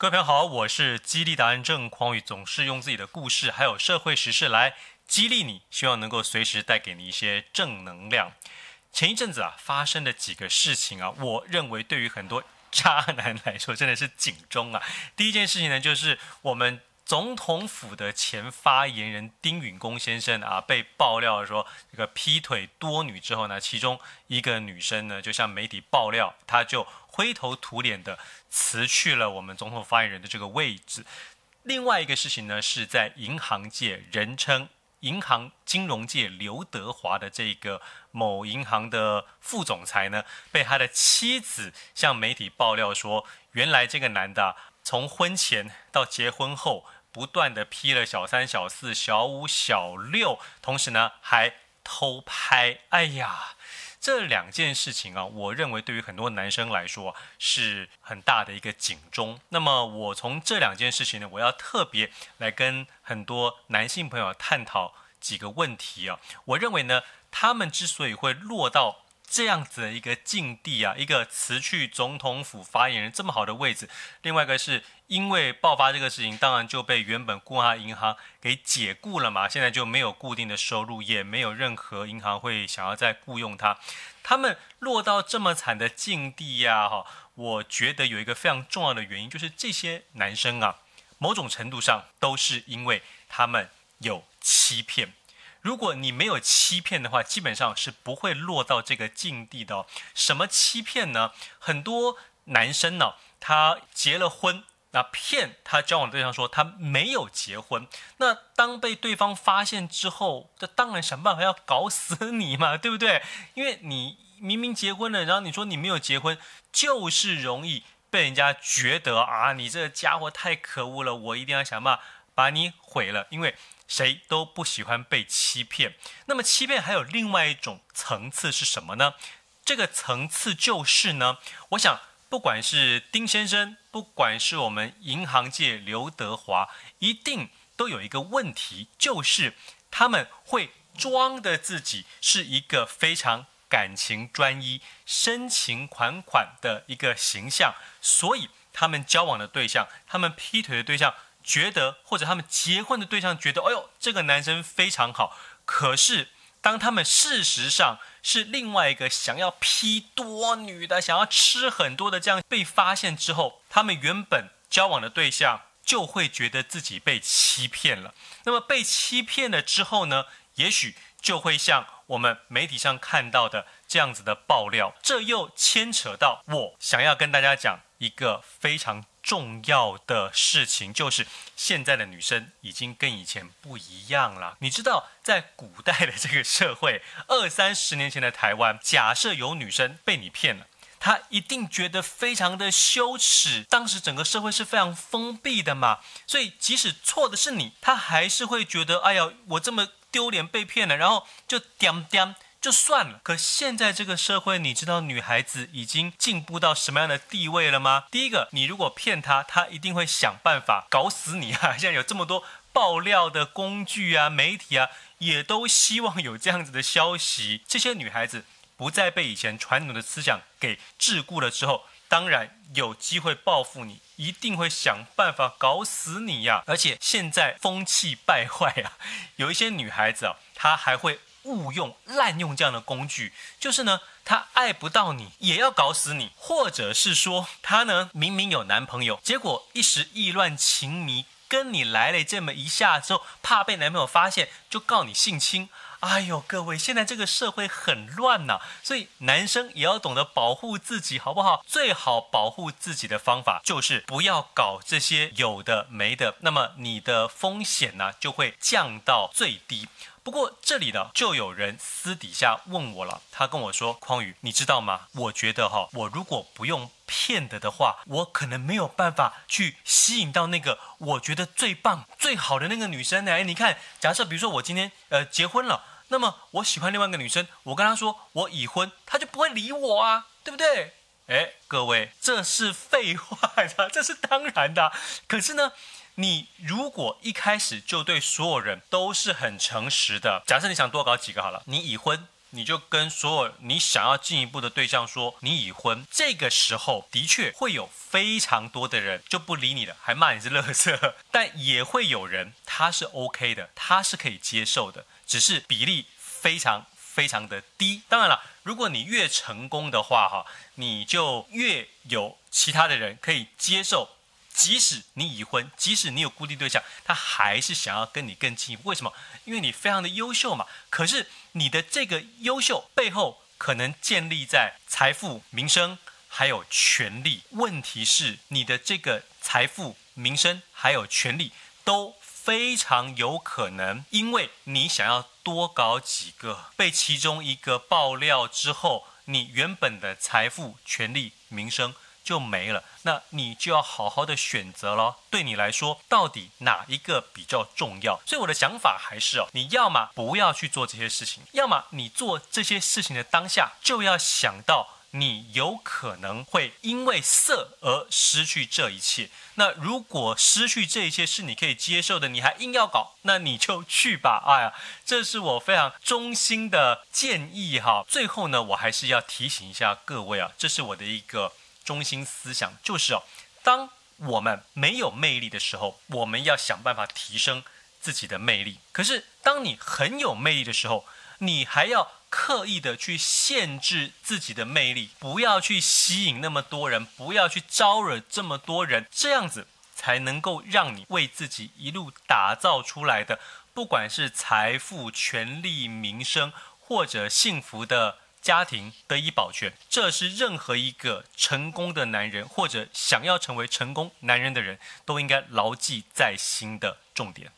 各位朋友好，我是激励达人郑匡宇，总是用自己的故事还有社会时事来激励你，希望能够随时带给你一些正能量。前一阵子啊发生的几个事情啊，我认为对于很多渣男来说真的是警钟啊。第一件事情呢，就是我们。总统府的前发言人丁允恭先生啊，被爆料说这个劈腿多女之后呢，其中一个女生呢，就向媒体爆料，她就灰头土脸的辞去了我们总统发言人的这个位置。另外一个事情呢，是在银行界，人称银行金融界刘德华的这个某银行的副总裁呢，被他的妻子向媒体爆料说，原来这个男的从婚前到结婚后。不断的劈了小三、小四、小五、小六，同时呢还偷拍。哎呀，这两件事情啊，我认为对于很多男生来说是很大的一个警钟。那么我从这两件事情呢，我要特别来跟很多男性朋友探讨几个问题啊。我认为呢，他们之所以会落到这样子的一个境地啊，一个辞去总统府发言人这么好的位置，另外一个是因为爆发这个事情，当然就被原本雇他银行给解雇了嘛，现在就没有固定的收入，也没有任何银行会想要再雇佣他。他们落到这么惨的境地呀，哈，我觉得有一个非常重要的原因，就是这些男生啊，某种程度上都是因为他们有欺骗。如果你没有欺骗的话，基本上是不会落到这个境地的。什么欺骗呢？很多男生呢，他结了婚，那骗他交往对象说他没有结婚。那当被对方发现之后，这当然想办法要搞死你嘛，对不对？因为你明明结婚了，然后你说你没有结婚，就是容易被人家觉得啊，你这个家伙太可恶了，我一定要想办法把你毁了，因为。谁都不喜欢被欺骗。那么欺骗还有另外一种层次是什么呢？这个层次就是呢，我想不管是丁先生，不管是我们银行界刘德华，一定都有一个问题，就是他们会装的自己是一个非常感情专一、深情款款的一个形象，所以他们交往的对象，他们劈腿的对象。觉得或者他们结婚的对象觉得，哎呦，这个男生非常好。可是当他们事实上是另外一个想要劈多女的、想要吃很多的这样被发现之后，他们原本交往的对象就会觉得自己被欺骗了。那么被欺骗了之后呢，也许就会像我们媒体上看到的这样子的爆料。这又牵扯到我想要跟大家讲一个非常。重要的事情就是，现在的女生已经跟以前不一样了。你知道，在古代的这个社会，二三十年前的台湾，假设有女生被你骗了，她一定觉得非常的羞耻。当时整个社会是非常封闭的嘛，所以即使错的是你，她还是会觉得，哎呀，我这么丢脸被骗了，然后就点点。就算了，可现在这个社会，你知道女孩子已经进步到什么样的地位了吗？第一个，你如果骗她，她一定会想办法搞死你啊！现在有这么多爆料的工具啊，媒体啊，也都希望有这样子的消息。这些女孩子不再被以前传统的思想给桎梏了之后，当然有机会报复你，一定会想办法搞死你呀！而且现在风气败坏啊，有一些女孩子啊，她还会。误用、滥用这样的工具，就是呢，他爱不到你，也要搞死你，或者是说，他呢明明有男朋友，结果一时意乱情迷，跟你来了这么一下之后，怕被男朋友发现，就告你性侵。哎呦，各位，现在这个社会很乱呐，所以男生也要懂得保护自己，好不好？最好保护自己的方法就是不要搞这些有的没的，那么你的风险呢就会降到最低。不过这里呢，就有人私底下问我了，他跟我说：“匡宇，你知道吗？我觉得哈，我如果不用骗的的话，我可能没有办法去吸引到那个我觉得最棒、最好的那个女生呢。哎，你看，假设比如说我今天呃结婚了，那么我喜欢另外一个女生，我跟她说我已婚，她就不会理我啊，对不对？哎，各位，这是废话呀，这是当然的。可是呢。”你如果一开始就对所有人都是很诚实的，假设你想多搞几个好了，你已婚，你就跟所有你想要进一步的对象说你已婚。这个时候的确会有非常多的人就不理你了，还骂你是垃圾。但也会有人他是 OK 的，他是可以接受的，只是比例非常非常的低。当然了，如果你越成功的话，哈，你就越有其他的人可以接受。即使你已婚，即使你有固定对象，他还是想要跟你更进一步。为什么？因为你非常的优秀嘛。可是你的这个优秀背后，可能建立在财富、名声还有权力。问题是，你的这个财富、名声还有权力都非常有可能，因为你想要多搞几个，被其中一个爆料之后，你原本的财富、权力、名声。就没了，那你就要好好的选择咯。对你来说，到底哪一个比较重要？所以我的想法还是哦，你要么不要去做这些事情，要么你做这些事情的当下，就要想到你有可能会因为色而失去这一切。那如果失去这一切是你可以接受的，你还硬要搞，那你就去吧。哎呀，这是我非常衷心的建议哈。最后呢，我还是要提醒一下各位啊，这是我的一个。中心思想就是哦，当我们没有魅力的时候，我们要想办法提升自己的魅力。可是，当你很有魅力的时候，你还要刻意的去限制自己的魅力，不要去吸引那么多人，不要去招惹这么多人，这样子才能够让你为自己一路打造出来的，不管是财富、权力、名声或者幸福的。家庭得以保全，这是任何一个成功的男人或者想要成为成功男人的人都应该牢记在心的重点。